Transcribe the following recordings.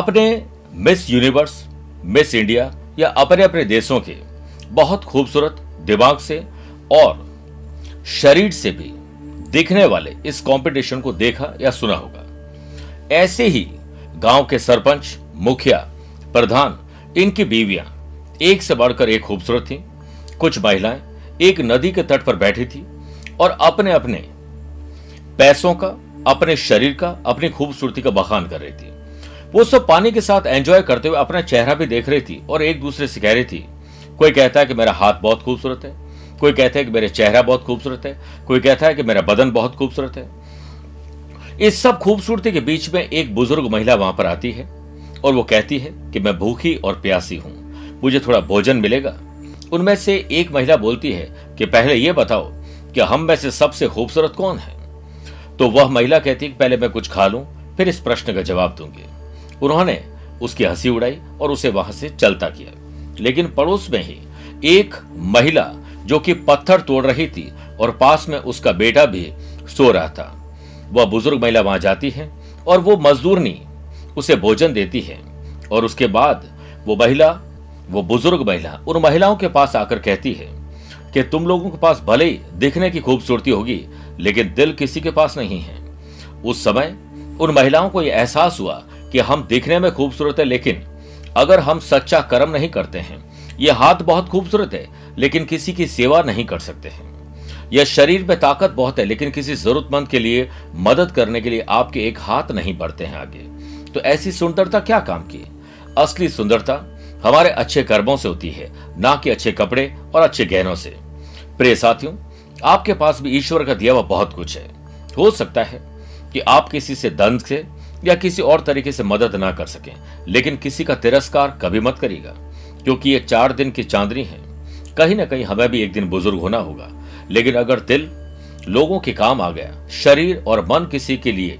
आपने miss universe, miss India या अपने अपने देशों के बहुत खूबसूरत दिमाग से और शरीर से भी दिखने वाले इस कंपटीशन को देखा या सुना होगा। ऐसे ही गाँव के सरपंच, मुखिया, प्रधान, इनकी बीवियाँ एक से बढ़कर एक खूबसूरत थी। कुछ महिलाएँ एक नदी के तट पर बैठी थी और अपने अपने पैसों का, अपने शरीर का, अपनी खूबसूरती का बखान कर रही थी। वो सब पानी के साथ एंजॉय करते हुए अपना चेहरा भी देख रही थी और एक दूसरे से कह रही थी, कोई कहता है कि मेरा हाथ बहुत खूबसूरत है? कोई कहता है कि मेरे चेहरा बहुत खूबसूरत है? कोई कहता है कि मेरा बदन बहुत खूबसूरत है? इस सब खूबसूरती के बीच में एक बुज़ुर्ग महिला वहाँ पर आती है और वो कहती है कि मैं भूखी और प्यासी हूँ, मुझे थोड़ा भोजन मिलेगा। उनमें से एक महिला बोलती है कि पहले यह बताओ कि हम में से सबसे खूबसूरत कौन है? तो वह महिला कहती है कि पहले मैं कुछ खा लूँ, फिर इस प्रश्न का जवाब दूँगी। उन्होंने उसकी हँसी उड़ाई और उसे वहाँ से चलता किया। लेकिन पड़ोस में ही एक महिला जो कि पत्थर तोड़ रही थी और पास में उसका बेटा भी सो रहा था। वह बुज़ुर्ग महिला वहाँ जाती है और वो मजदूरनी उसे भोजन देती है। और उसके बाद वो महिला, वो बुज़ुर्ग महिला उन महिलाओं के पास आकर कहती है कि तुम लोगों के पास भले ही दिखने की खूबसूरती होगी, लेकिन दिल किसी के पास नहीं है। उस समय उन महिलाओं को यह एहसास हुआ कि हम दिखने में खूबसूरत है, लेकिन अगर हम सच्चा कर्म नहीं करते हैं यह हाथ बहुत खूबसूरत है, लेकिन किसी की सेवा नहीं कर सकते हैं। यह शरीर में ताकत बहुत है, लेकिन किसी जरूरतमंद के लिए, मदद करने के लिए आपके एक हाथ नहीं बढ़ते हैं आगे। तो ऐसी सुंदरता क्या काम की? असली सुंदरता हमारे अच्छे कर्मों से होती है, ना कि अच्छे कपड़े और अच्छे गहनों से। प्रिय साथियों, आपके पास भी ईश्वर का दिया हुआ बहुत कुछ है। हो सकता है कि आप किसी से दंड से या किसी और तरीके से मदद ना कर सकें। लेकिन किसी का तिरस्कार कभी मत करिएगा, क्योंकि ये चार दिन की चांदनी है। कहीं ना कहीं हमें भी एक दिन बुज़ुर्ग होना होगा। लेकिन अगर दिल लोगों के काम आ गया, शरीर और मन किसी के लिए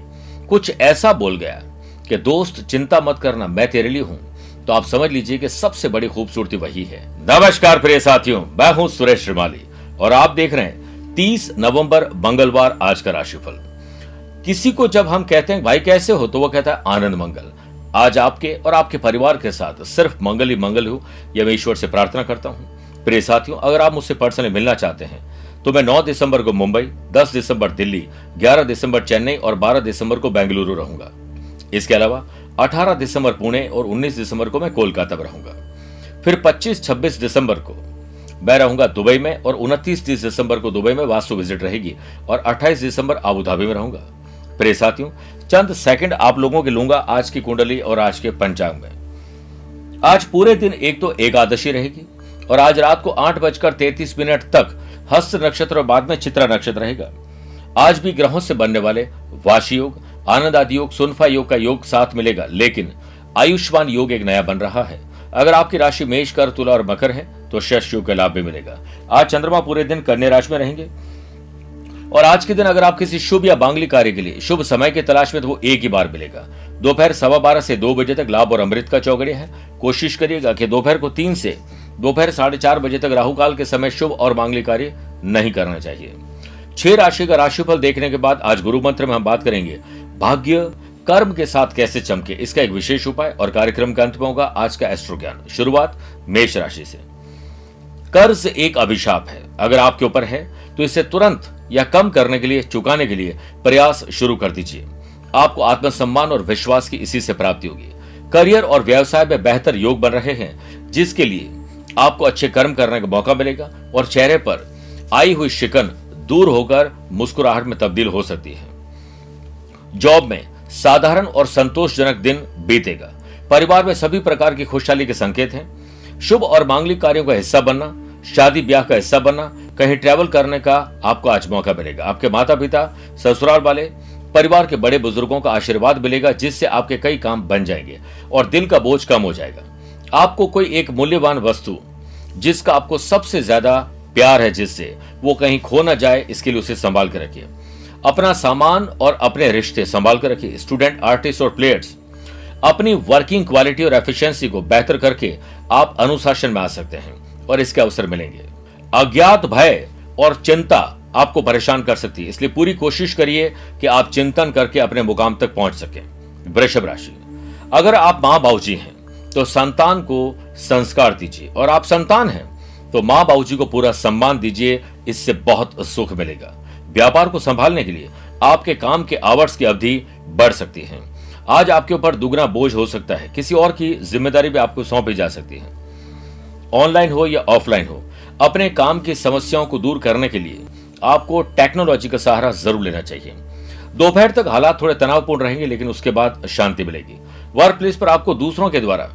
कुछ ऐसा बोल गया कि, दोस्त, चिंता मत करना, मैं तेरे लिए हूँ। तो आप समझ लीजिए कि सबसे बड़ी खूबसूरती वही है। नमस्कार प्रिय साथियों, मैं हूँ सुरेश श्रीमाली, और आप देख रहे हैं 30 नवंबर मंगलवार आज का राशिफल। किसी को जब हम कहते हैं, भाई कैसे हो? तो वो कहता है, आनंद मंगल। आज आपके और आपके परिवार के साथ सिर्फ़ मंगल ही मंगल हो, यह मैं ईश्वर से प्रार्थना करता हूँ। प्रिय साथियों, अगर आप मुझसे पर्सनली मिलना चाहते हैं तो मैं 9 दिसंबर को मुंबई 10 दिसंबर दिल्ली 11 दिसंबर चेन्नई और 12 दिसंबर को बेंगलुरु रहूँगा। इसके अलावा 18 दिसंबर पुणे और 19 दिसंबर को मैं कोलकाता में रहूँगा। फिर 25-26 दिसंबर को मैं रहूँगा दुबई में और 29-30 दिसंबर को दुबई में वास्तु विज़िट रहेगी और 28 दिसंबर आबुधाबी में रहूँगा। प्रिय साथियों, चंद सेकंड आप लोगों के लूँगा आज की कुंडली और आज के पंचांग में। आज पूरे दिन एक तो एकादशी रहेगी और आज रात को आठ बजकर तैतीस मिनट तक हस्त नक्षत्र और बाद में चित्रा नक्षत्र रहेगा। आज भी ग्रहों से बनने वाले वाशी योग, आनंद आदि योग, सुनफा योग का योग साथ मिलेगा, लेकिन आयुष्मान योग एक नया बन रहा है। अगर आपकी राशि मेष कर तुला और मकर है तो शश योग का लाभ भी मिलेगा। आज चंद्रमा पूरे दिन कन्या राशि में रहेंगे। और आज के दिन अगर आप किसी शुभ या बांगली कार्य के लिए, शुभ समय की तलाश में तो वो एक ही बार मिलेगा। दोपहर सवा बारह से दो बजे तक लाभ और अमृत का चौगड़िया है। कोशिश करिएगा कि दोपहर को तीन से, दोपहर साढ़े चार बजे तक राहु काल के समय शुभ और मांगली कार्य नहीं करना चाहिए। छह राशि का राशिफल देखने के बाद आज गुरु मंत्र में हम बात करेंगे, भाग्य कर्म के साथ कैसे चमके? इसका एक विशेष उपाय और कार्यक्रम का अंत में होगा आज का एस्ट्रो ज्ञान। शुरुआत मेष राशि से। कर्ज एक अभिशाप है। अगर आपके ऊपर है तो इसे तुरंत या कम करने के लिए, चुकाने के लिए प्रयास शुरू कर दीजिए। आपको आत्मसम्मान और विश्वास की इसी से प्राप्ति होगी। करियर और व्यवसाय में बेहतर योग बन रहे हैं, जिसके लिए आपको अच्छे कर्म करने का मौका मिलेगा और चेहरे पर आई हुई शिकन दूर होकर मुस्कुराहट में तब्दील हो सकती है। जॉब में साधारण और संतोषजनक दिन बीतेगा। परिवार में सभी प्रकार की खुशहाली के संकेत हैं। शुभ और मांगलिक कार्यों का हिस्सा बनना, शादी ब्याह का हिस्सा बनना कहीं ट्रैवल करने का आपको आज मौका मिलेगा। आपके माता पिता ससुराल वाले, परिवार के बड़े बुज़ुर्गों का आशीर्वाद मिलेगा, जिससे आपके कई काम बन जाएँगे और दिल का बोझ कम हो जाएगा। आपको कोई एक मूल्यवान वस्तु, जिसका आपको सबसे ज़्यादा प्यार है जिससे, वो कहीं खो ना जाए, इसके लिए उसे संभाल कर रखिए। अपना सामान और अपने रिश्ते संभाल कर रखिए। स्टूडेंट आर्टिस्ट और प्लेयर्स अपनी वर्किंग क्वालिटी और एफिशिएंसी को बेहतर करके आप अनुशासन में आ सकते हैं और इसके अवसर मिलेंगे। अज्ञात भय और चिंता आपको परेशान कर सकती है। इसलिए पूरी कोशिश करिए कि आप चिंतन करके अपने मुकाम तक पहुँच सके। वृषभ राशि। अगर आप माँ बाबूजी हैं तो संतान को संस्कार दीजिए। और आप संतान हैं तो माँ बाबूजी को पूरा सम्मान दीजिए। इससे बहुत सुख मिलेगा। व्यापार को संभालने के लिए आपके काम के आवर्स की अवधि बढ़ सकती है। आज आपके ऊपर दुगना बोझ हो सकता है। किसी और की ज़िम्मेदारी भी आपको सौंपी जा सकती है। ऑनलाइन हो या ऑफलाइन हो अपने काम की समस्याओं को दूर करने के लिए आपको टेक्नोलॉजी का सहारा ज़रूर लेना चाहिए। दोपहर तक हालात थोड़े तनावपूर्ण रहेंगे, लेकिन उसके बाद शांति मिलेगी। वर्क प्लेस पर आपको दूसरों के द्वारा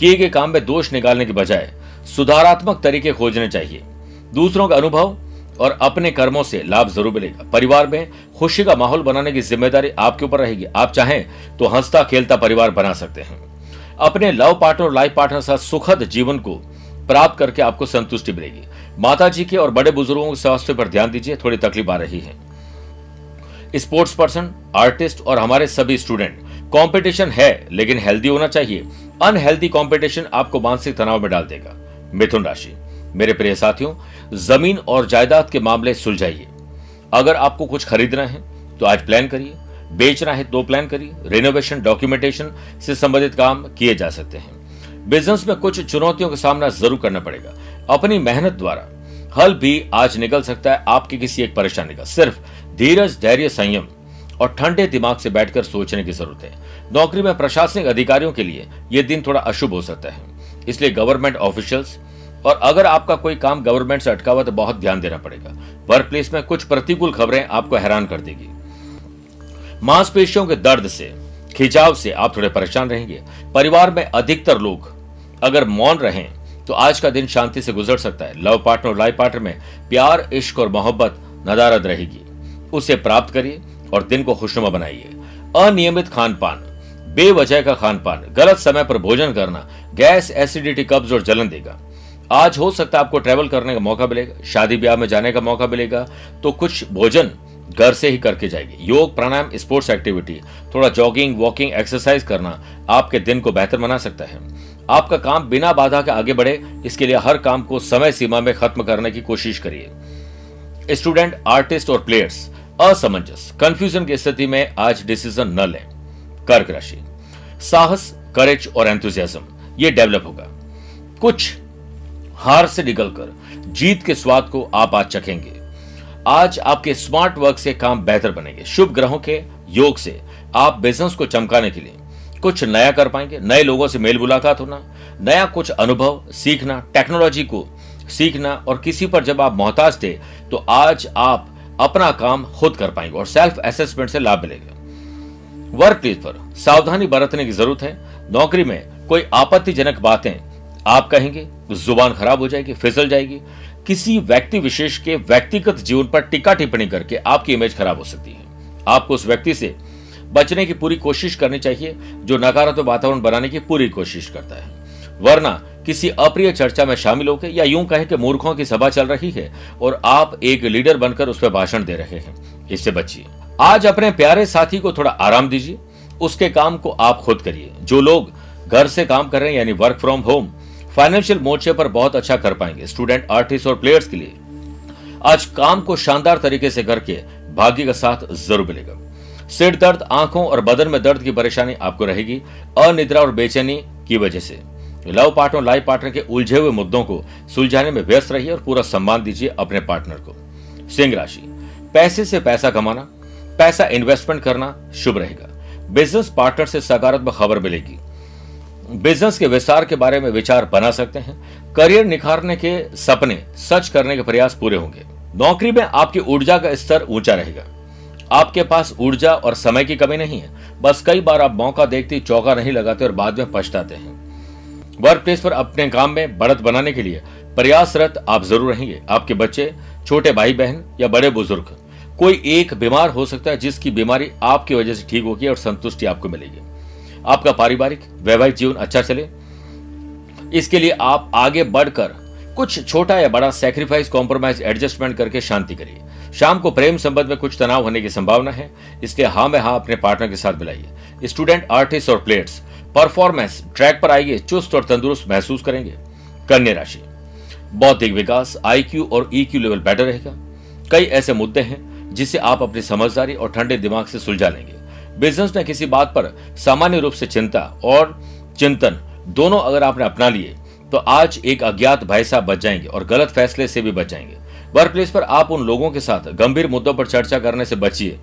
किए गए काम में दोष निकालने के बजाय सुधारात्मक तरीके खोजने चाहिए। दूसरों का अनुभव और अपने कर्मों से लाभ ज़रूर मिलेगा। परिवार में खुशी का माहौल बनाने की ज़िम्मेदारी आपके ऊपर रहेगी। आप चाहें तो हंसता खेलता परिवार बना सकते हैं। अपने लव पार्टनर और लाइफ पार्टनर साथ सुखद जीवन को प्राप्त करके आपको संतुष्टि मिलेगी। माता जी के और बड़े बुज़ुर्गों के स्वास्थ्य पर ध्यान दीजिए, थोड़ी तकलीफ़ आ रही है। स्पोर्ट्स पर्सन, आर्टिस्ट और हमारे सभी स्टूडेंट, कंपटीशन है, लेकिन हेल्दी होना चाहिए। अनहेल्दी कंपटीशन आपको मानसिक तनाव में डाल देगा। मिथुन राशि। मेरे प्रिय साथियों, ज़मीन और जायदाद के मामले सुलझाइए। अगर आपको कुछ खरीदना है तो आज प्लान करिए। बेचना है तो प्लान करिए। रिनोवेशन डॉक्यूमेंटेशन से संबंधित काम किए जा सकते हैं। बिज़नेस में कुछ चुनौतियों का सामना ज़रूर करना पड़ेगा। अपनी मेहनत द्वारा। हल भी आज निकल सकता है, आपकी किसी एक परेशानी का। सिर्फ़ धीरज, धैर्य, संयम और ठंडे दिमाग से बैठकर सोचने की ज़रूरत है। नौकरी में प्रशासनिक अधिकारियों के लिए यह दिन थोड़ा अशुभ हो सकता है। इसलिए गवर्नमेंट ऑफिशियल्स और अगर आपका कोई काम गवर्नमेंट से अटका हुआ तो बहुत ध्यान देना पड़ेगा। वर्क प्लेस में कुछ प्रतिकूल खबरें आपको हैरान कर देगी। मांसपेशियों के दर्द से खिंचाव से आप थोड़े परेशान रहेंगे। परिवार में अधिकतर लोग अगर मौन रहें तो आज का दिन शांति से गुजर सकता है। लव पार्टनर और लाइफ पार्टनर में प्यार, इश्क और मोहब्बत नदारद रहेगी। उसे प्राप्त करिए और दिन को खुशनुमा बनाइए। अनियमित खान पान बेवजह का खान पान गलत समय पर भोजन करना, गैस, एसिडिटी, कब्ज और जलन देगा। आज हो सकता है आपको ट्रेवल करने का मौका मिलेगा, शादी ब्याह में जाने का मौका मिलेगा तो कुछ भोजन घर से ही करके जाएगी। योग, प्राणायाम स्पोर्ट्स एक्टिविटी थोड़ा जॉगिंग वॉकिंग एक्सरसाइज करना आपके दिन को बेहतर बना सकता है। आपका काम बिना बाधा के आगे बढ़े, इसके लिए हर काम को समय सीमा में खत्म करने की कोशिश करिए। स्टूडेंट आर्टिस्ट और प्लेयर्स असमंजस कंफ्यूजन की स्थिति में आज डिसीज़न न लें। कर्क राशि, साहस करेज और एंथुजियाज्म ये डेवलप होगा। कुछ हार से निकलकर जीत के स्वाद को आप आज चखेंगे। आज आपके स्मार्ट वर्क से काम बेहतर बनेंगे। शुभ ग्रहों के योग से। आप बिज़नेस को चमकाने के लिए कुछ नया कर पाएँगे। नए लोगों से मेल मुलाकात होना, नया कुछ अनुभव सीखना टेक्नोलॉजी को सीखना और किसी पर जब आप मोहताज थे तो आज आप अपना काम खुद कर पाएँगे और सेल्फ असेसमेंट से लाभ मिलेगा। वर्क प्लेस पर सावधानी बरतने की ज़रूरत है। नौकरी में कोई आपत्तिजनक बातें आप कहेंगे, ज़ुबान खराब हो जाएगी, फिसल जाएगी। किसी व्यक्ति विशेष के व्यक्तिगत जीवन पर टिक्का टिप्पणी करके आपकी इमेज खराब हो सकती है। आपको उस व्यक्ति से बचने की पूरी कोशिश करनी चाहिए, जो नकारात्मक वातावरण बनाने की पूरी कोशिश करता है। वरना किसी अप्रिय चर्चा में शामिल होकर या यूँ कहें कि मूर्खों की सभा चल रही है और आप एक लीडर बनकर उस पर भाषण दे रहे हैं। इससे बचिए। आज अपने प्यारे साथी को थोड़ा आराम दीजिए। उसके काम को आप खुद करिए। जो लोग घर से काम कर रहे हैं, यानी वर्क फ्रॉम होम फाइनेंशियल मोर्चे पर बहुत अच्छा कर पाएँगे स्टूडेंट आर्टिस्ट और प्लेयर्स के लिए। आज काम को शानदार तरीके से करके भाग्य का साथ ज़रूर मिलेगा। सिर दर्द, आँखों और बदन में दर्द की परेशानी आपको रहेगी, अनिद्रा और बेचैनी की वजह से। लव पार्टनर, लाइफ पार्टनर के उलझे हुए मुद्दों को सुलझाने में व्यस्त रहिए और पूरा सम्मान दीजिए अपने पार्टनर को। सिंह राशि, पैसे से पैसा कमाना, पैसा इन्वेस्टमेंट करना शुभ रहेगा। बिज़नेस पार्टनर से सकारात्मक खबर मिलेगी। बिज़नेस के विस्तार के बारे में विचार बना सकते हैं। करियर निखारने के सपने सच करने के प्रयास पूरे होंगे। नौकरी में आपकी ऊर्जा का स्तर ऊँचा रहेगा। आपके पास ऊर्जा और समय की कमी नहीं है। बस कई बार आप मौका देखते चौका नहीं लगाते और बाद में पछताते हैं। वर्क प्लेस पर अपने काम में बढ़त बनाने के लिए प्रयासरत आप ज़रूर रहेंगे। आपके बच्चे, छोटे भाई बहन या बड़े बुज़ुर्ग, कोई एक बीमार हो सकता है जिसकी बीमारी आपकी वजह से ठीक होगी और संतुष्टि आपको मिलेगी। आपका पारिवारिक, वैवाहिक जीवन अच्छा चले। इसके लिए आप आगे बढ़कर कुछ छोटा या बड़ा सेक्रीफाइस कॉम्प्रोमाइज एडजस्टमेंट करके शांति करिए। शाम को प्रेम संबंध में कुछ तनाव होने की संभावना है। इसलिए हाँ में हाँ अपने पार्टनर के साथ मिलाइए स्टूडेंट आर्टिस्ट और प्लेयर्स परफॉर्मेंस ट्रैक पर आइए, चुस्त और तंदुरुस्त महसूस करेंगे। कन्या राशि, बौद्धिक विकास आईक्यू और ईक्यू लेवल बेटर रहेगा। कई ऐसे मुद्दे हैं जिसे आप अपनी समझदारी और ठंडे दिमाग से सुलझा लेंगे। बिज़नेस में किसी बात पर सामान्य रूप से चिंता और चिंतन दोनों अगर आपने अपना लिए तो आज एक अज्ञात भय से बच जाएँगे और गलत फैसले से भी बच जाएँगे। वर्क प्लेस पर आप उन लोगों के साथ गंभीर मुद्दों पर चर्चा करने से बचिए,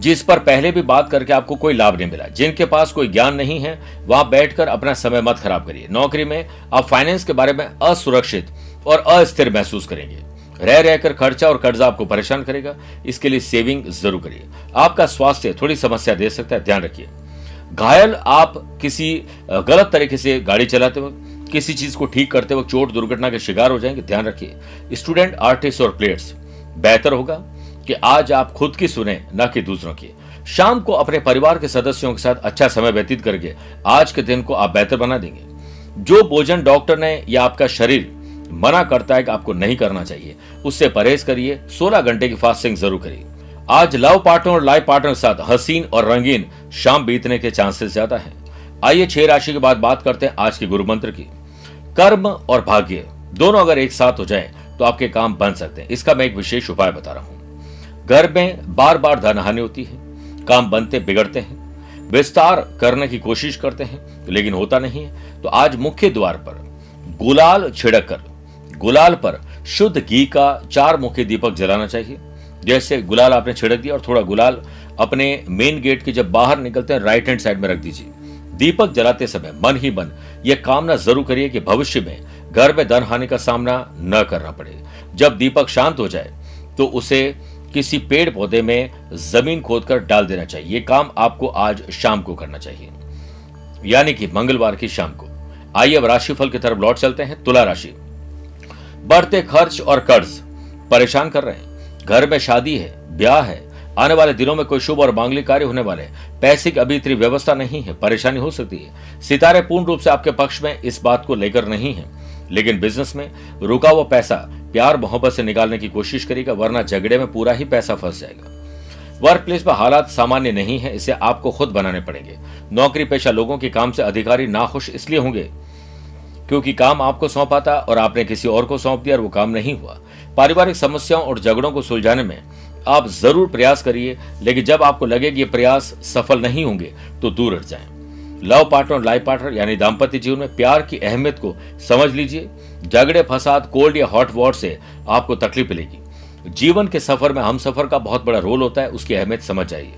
जिस पर पहले भी बात करके आपको कोई लाभ नहीं मिला। जिनके पास कोई ज्ञान नहीं है, वहाँ बैठकर अपना समय मत खराब करिए। नौकरी में आप फाइनेंस के बारे में असुरक्षित और अस्थिर महसूस करेंगे। रह रहकर खर्चा और कर्जा आपको परेशान करेगा। इसके लिए सेविंग ज़रूर करिए। आपका स्वास्थ्य थोड़ी समस्या दे सकता है, ध्यान रखिए। घायल आप किसी गलत तरीके से गाड़ी चलाते वक्त, किसी चीज़ को ठीक करते वक्त चोट, दुर्घटना के शिकार हो जाएँगे, ध्यान रखिए। स्टूडेंट आर्टिस्ट और प्लेयर्स बेहतर होगा कि आज आप खुद की सुने, न कि दूसरों की। शाम को अपने परिवार के सदस्यों के साथ अच्छा समय व्यतीत करके आज के दिन को आप बेहतर बना देंगे। जो भोजन डॉक्टर ने या आपका शरीर मना करता है कि आपको नहीं करना चाहिए। उससे परहेज करिए 16 घंटे की फास्टिंग ज़रूर करिए। आज लव पार्टनर और लाइफ पार्टनर के साथ हसीन और रंगीन शाम बीतने के चांसेस ज़्यादा है। आइए छह राशि के बाद बात करते हैं आज के गुरु मंत्र की। कर्म और भाग्य, दोनों अगर एक साथ हो जाए तो आपके काम बन सकते हैं। इसका मैं एक विशेष उपाय बता रहा हूँ। घर में बार बार धन हानि होती है, काम बनते बिगड़ते हैं, विस्तार करने की कोशिश करते हैं, लेकिन होता नहीं है। तो आज मुख्य द्वार पर गुलाल छिड़क कर गुलाल पर शुद्ध घी का चार मुख्य दीपक जलाना चाहिए। जैसे गुलाल आपने छिड़क दिया और थोड़ा गुलाल अपने मेन गेट के जब बाहर निकलते हैं राइट हैंड साइड में रख दीजिए। दीपक जलाते समय मन ही मन यह कामना ज़रूर करिए कि भविष्य में घर में धन हानि का सामना न करना पड़े। जब दीपक शांत हो जाए तो उसे किसी पेड़ पौधे में ज़मीन खोदकर डाल देना चाहिए। ये काम आपको आज शाम को करना चाहिए। यानी कि मंगलवार की शाम को। आइए अब राशिफल की तरफ़ लौट चलते हैं, तुला राशि। बढ़ते खर्च और कर्ज। परेशान कर रहे हैं। घर में शादी है, ब्याह है। आने वाले दिनों में कोई शुभ और मांगलिक कार्य होने वाले पैसे की अभी इतनी व्यवस्था नहीं है, परेशानी हो सकती है। सितारे पूर्ण रूप से आपके पक्ष में इस बात को लेकर नहीं है। लेकिन बिज़नेस में रुका हुआ पैसा प्यार मोहब्बत से निकालने की कोशिश करेगा वरना झगड़े में पूरा ही पैसा फंस जाएगा। वर्क प्लेस पर हालात सामान्य नहीं है, इसे आपको खुद बनाने पड़ेंगे। नौकरी पेशा लोगों के काम से अधिकारी नाखुश इसलिए होंगे क्योंकि काम आपको सौंपा था और आपने किसी और को सौंप दिया और वो काम नहीं हुआ। पारिवारिक समस्याओं और झगड़ों को सुलझाने में आप ज़रूर प्रयास करिए, लेकिन जब आपको लगे कि ये प्रयास सफल नहीं होंगे तो दूर हट जाएँ। लव पार्टनर और लाइफ पार्टनर यानी दाम्पत्य जीवन में प्यार की अहमियत को समझ लीजिए। झगड़े, फसाद, कोल्ड या हॉट वॉट से आपको तकलीफ़ मिलेगी। जीवन के सफ़र में हम सफ़र का बहुत बड़ा रोल होता है, उसकी अहमियत समझ जाइए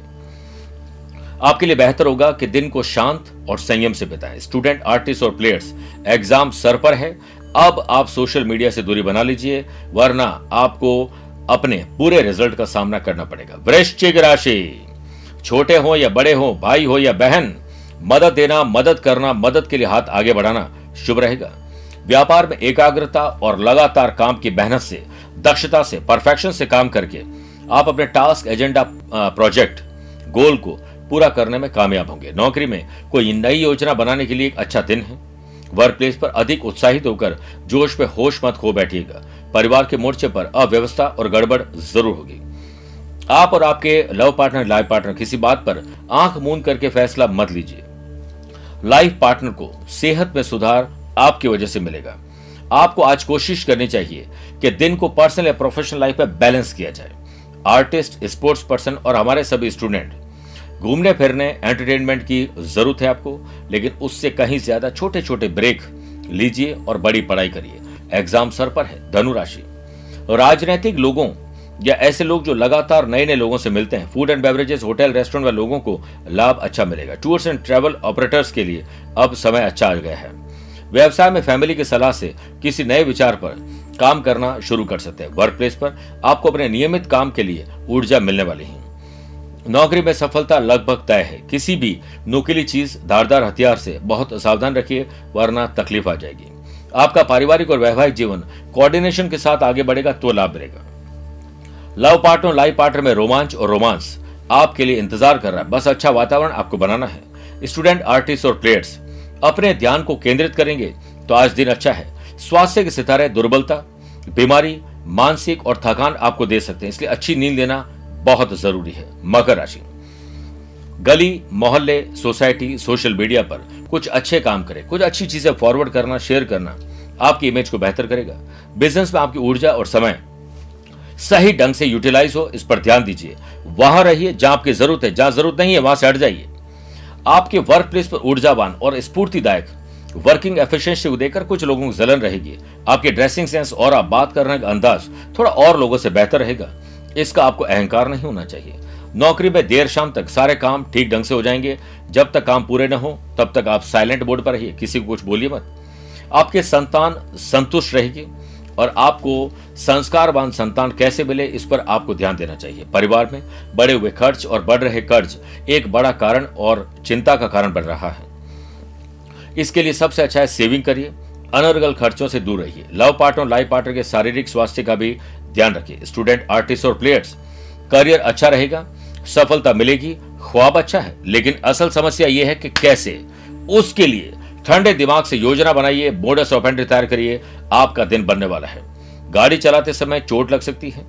आपके लिए बेहतर होगा कि दिन को शांत और संयम से बिताएँ। स्टूडेंट आर्टिस्ट और प्लेयर्स एग्ज़ाम सर पर है। अब आप सोशल मीडिया से दूरी बना लीजिए, वरना आपको अपने पूरे रिज़ल्ट का सामना करना पड़ेगा। वृश्चिक राशि, छोटे हो या बड़े हो, भाई हो या बहन, मदद देना, मदद करना, मदद के लिए हाथ आगे बढ़ाना शुभ रहेगा। व्यापार में एकाग्रता और लगातार काम की मेहनत से, दक्षता से परफेक्शन से काम करके आप अपने टास्क एजेंडा प्रोजेक्ट गोल को पूरा करने में कामयाब होंगे। नौकरी में कोई नई योजना बनाने के लिए एक अच्छा दिन है। वर्क प्लेस पर अधिक उत्साहित होकर जोश में होश मत खो बैठिएगा। परिवार के मोर्चे पर अव्यवस्था और गड़बड़ ज़रूर होगी। आप और आपके लव पार्टनर, लाइफ पार्टनर किसी बात पर आँख मूंद करके फैसला मत लीजिए। लाइफ पार्टनर को सेहत में सुधार आपकी वजह से मिलेगा। आपको आज कोशिश करनी चाहिए कि दिन को पर्सनल या प्रोफेशनल लाइफ में बैलेंस किया जाए। आर्टिस्ट, स्पोर्ट्स पर्सन और हमारे सभी स्टूडेंट घूमने फिरने एंटरटेनमेंट की ज़रूरत है आपको, लेकिन उससे कहीं ज़्यादा छोटे छोटे ब्रेक लीजिए और बड़ी पढ़ाई करिए। एग्ज़ाम सर पर है, धनुराशि। राजनीतिक लोगों या ऐसे लोग जो लगातार नए नए लोगों से मिलते हैं food and beverages hotel restaurant वाले लोगों को लाभ अच्छा मिलेगा। टूर्स एंड ट्रेवल ऑपरेटर्स के लिए अब समय अच्छा आ गया है। व्यवसाय में फैमिली की सलाह से किसी नए विचार पर काम करना शुरू कर सकते हैं। वर्क प्लेस पर आपको अपने नियमित काम के लिए ऊर्जा मिलने वाली है। नौकरी में सफलता लगभग तय है। किसी भी नुकीली चीज़ धारदार हथियार से बहुत सावधान रखिए, वरना तकलीफ़ आ जाएगी। आपका पारिवारिक और वैवाहिक जीवन कोऑर्डिनेशन के साथ आगे बढ़ेगा तो लाभ मिलेगा। लव पार्टनर, लाइफ पार्टनर में रोमांच और रोमांस आपके लिए इंतज़ार कर रहा है। बस अच्छा वातावरण आपको बनाना है। स्टूडेंट, आर्टिस्ट और प्लेयर्स अपने ध्यान को केंद्रित करेंगे तो आज दिन अच्छा है। स्वास्थ्य के सितारे, दुर्बलता, बीमारी, मानसिक और थकान आपको दे सकते हैं। इसलिए अच्छी नींद लेना बहुत ज़रूरी है, मकर राशि गली, मोहल्ले, सोसाइटी, सोशल मीडिया पर कुछ अच्छे काम करें, कुछ अच्छी चीज़ें फॉरवर्ड करना शेयर करना, आपकी इमेज को बेहतर करेगा। बिज़नेस में आपकी ऊर्जा और समय सही ढंग से यूटिलाइज हो, इस पर ध्यान दीजिए। वहाँ रहिए, जहाँ आपकी ज़रूरत है, जहाँ ज़रूरत नहीं है, वहाँ से हट जाइए। आपके वर्क प्लेस पर ऊर्जावान और स्फूर्तिदायक वर्किंग एफिशिएंसी को देखकर कुछ लोगों को जलन रहेगी। आपके ड्रेसिंग सेंस और आप बात करने का अंदाज थोड़ा और लोगों से बेहतर रहेगा। इसका आपको अहंकार नहीं होना चाहिए। नौकरी में देर शाम तक सारे काम ठीक ढंग से हो जाएँगे। जब तक काम पूरे न हो, तब तक आप साइलेंट बोर्ड पर रहिए। किसी को कुछ बोलिए मत। आपके संतान संतुष्ट रहेगी और आपको संस्कारवान संतान कैसे मिले, इस पर आपको ध्यान देना चाहिए। परिवार में बढ़े हुए खर्च और बढ़ रहे कर्ज एक बड़ा कारण और चिंता का कारण बन रहा है। इसके लिए सबसे अच्छा है सेविंग करिए। अनर्गल खर्चों से दूर रहिए। लव पार्टनर, लाइफ पार्टनर के शारीरिक स्वास्थ्य का भी ध्यान रखिए स्टूडेंट आर्टिस्ट और प्लेयर्स करियर अच्छा रहेगा, सफलता मिलेगी, ख्वाब अच्छा है, लेकिन असल समस्या यह है कि कैसे? उसके लिए ठंडे दिमाग से योजना बनाइए बोनस ऑफेंडर तैयार करिए, आपका दिन बनने वाला है। गाड़ी चलाते समय चोट लग सकती है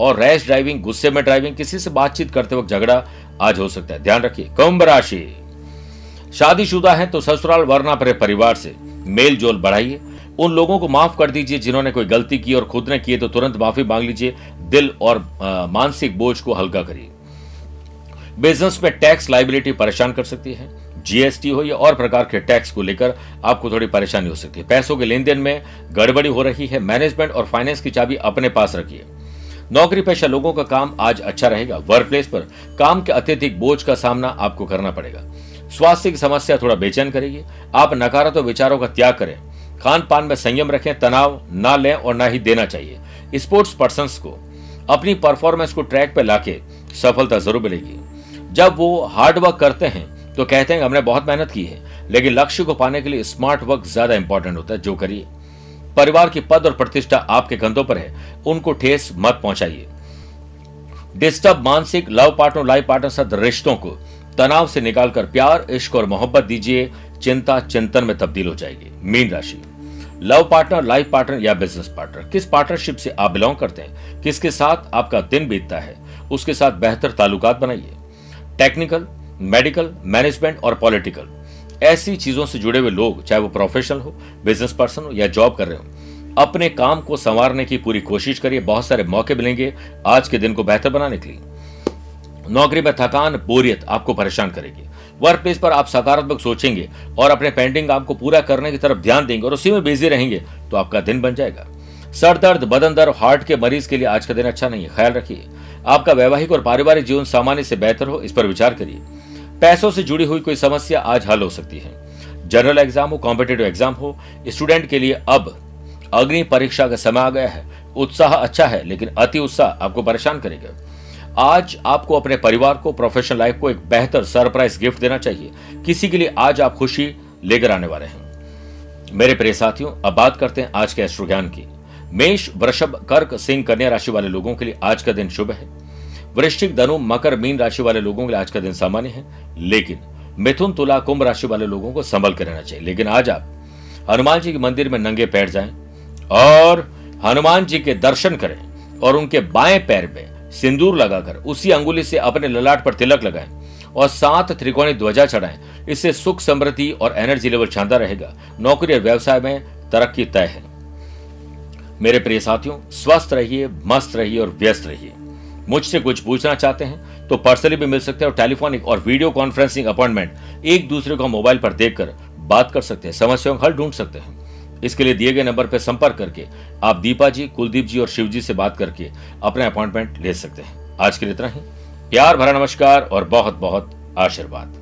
और रैश ड्राइविंग गुस्से में ड्राइविंग किसी से बातचीत करते वक्त झगड़ा आज हो सकता है। ध्यान रखिए, कुंभ राशि। शादीशुदा है तो ससुराल, वरना पर परिवार से मेल जोल बढ़ाइए उन लोगों को माफ़ कर दीजिए जिन्होंने कोई गलती की और खुद ने किए तो तुरंत माफ़ी मांग लीजिए, दिल और मानसिक बोझ को हल्का करिए। बिज़नेस में टैक्स, लाइबिलिटी परेशान कर सकती है, जीएसटी हो या और प्रकार के टैक्स को लेकर आपको थोड़ी परेशानी हो सकती है। पैसों के लेन देन में गड़बड़ी हो रही है, मैनेजमेंट और फाइनेंस की चाबी अपने पास रखिए। नौकरी पेशा लोगों का काम आज अच्छा रहेगा वर्क प्लेस पर काम के अत्यधिक बोझ का सामना आपको करना पड़ेगा। स्वास्थ्य की समस्या थोड़ा बेचैन करेगी आप नकारात्मक विचारों का त्याग करें खान पान में संयम रखें, तनाव ना लें और ना ही देना चाहिए। स्पोर्ट्स पर्सन को, अपनी परफॉर्मेंस को ट्रैक पर लाके सफलता ज़रूर मिलेगी। जब वो हार्ड वर्क करते हैं तो कहते हैं हमने बहुत मेहनत की है, लेकिन लक्ष्य को पाने के लिए स्मार्ट वर्क ज़्यादा इंपॉर्टेंट होता है। जो करिए। परिवार की पद और प्रतिष्ठा आपके कंधों पर है, उनको ठेस मत पहुंचाइए। डिस्टर्ब मानसिक लव पार्टनर, लाइफ पार्टनर साथ रिश्तों को तनाव से निकालकर प्यार, इश्क और मोहब्बत दीजिए, चिंता चिंतन में तब्दील हो जाएगी। मीन राशि। लव पार्टनर लाइफ पार्टनर या बिज़नेस पार्टनर किस पार्टनरशिप से आप बिलोंग करते हैं? किसके साथ आपका दिन बीतता है? उसके साथ बेहतर ताल्लुकात बनाइए। टेक्निकल मेडिकल मैनेजमेंट और पॉलिटिकल ऐसी चीज़ों से जुड़े हुए लोग, चाहे वो प्रोफेशनल हो बिज़नेस पर्सन हो या जॉब कर रहे हो, अपने काम को संवारने की पूरी कोशिश करिए। बहुत सारे मौके मिलेंगे आज के दिन को बेहतर बनाने के लिए। नौकरी में थकान, बोरियत आपको परेशान करेगी। वर्क प्लेस पर आप सकारात्मक सोचेंगे और अपने पेंडिंग काम को पूरा करने की तरफ़ ध्यान देंगे और उसी में बिज़ी रहेंगे तो आपका दिन बन जाएगा। सर दर्द, बदन दर्द हार्ट के मरीज़ के लिए आज का दिन अच्छा नहीं है। ख्याल रखिए, आपका वैवाहिक और पारिवारिक जीवन सामान्य से बेहतर हो, इस पर विचार करिए। पैसों से जुड़ी हुई कोई समस्या आज हल हो सकती है। जनरल एग्ज़ाम हो कॉम्पिटेटिव एग्ज़ाम हो स्टूडेंट के लिए अब अग्नि परीक्षा का समय आ गया है। उत्साह अच्छा है, लेकिन अति उत्साह आपको परेशान करेगा। आज आपको अपने परिवार को प्रोफेशनल लाइफ को एक बेहतर सरप्राइज़ गिफ्ट देना चाहिए। किसी के लिए आज आप खुशी लेकर आने वाले हैं। मेरे प्रिय साथियों, अब बात करते हैं आज के एस्ट्रो ज्ञान की। मेष, वृषभ, कर्क, सिंह, कन्या राशि वाले लोगों के लिए आज का दिन शुभ है। वृश्चिक, धनु, मकर, मीन राशि वाले लोगों के लिए आज का दिन सामान्य है। लेकिन मिथुन, तुला, कुंभ राशि वाले लोगों को संभल कर रहना चाहिए। लेकिन आज आप हनुमान जी के मंदिर में नंगे पैर जाएँ और हनुमान जी के दर्शन करें और उनके बाएँ पैर में सिंदूर लगाकर उसी अंगुली से अपने ललाट पर तिलक लगाएँ और सात त्रिकोणी ध्वजा चढ़ाएँ। इससे सुख, समृद्धि और एनर्जी लेवल शानदार रहेगा। नौकरी और व्यवसाय में तरक्की तय है। मेरे प्रिय साथियों, स्वस्थ रहिए, मस्त रहिए और व्यस्त रहिए। मुझसे कुछ पूछना चाहते हैं तो पर्सनली भी मिल सकते हैं और टेलीफोनिक और वीडियो कॉन्फ्रेंसिंग अपॉइंटमेंट एक दूसरे को मोबाइल पर देखकर बात कर सकते हैं। समस्याओं का हल ढूंढ सकते हैं। इसके लिए दिए गए नंबर पर संपर्क करके आप दीपा जी, कुलदीप जी और शिव जी से बात करके अपने अपॉइंटमेंट ले सकते हैं। आज के लिए इतना ही। प्यार भरा नमस्कार और बहुत बहुत आशीर्वाद।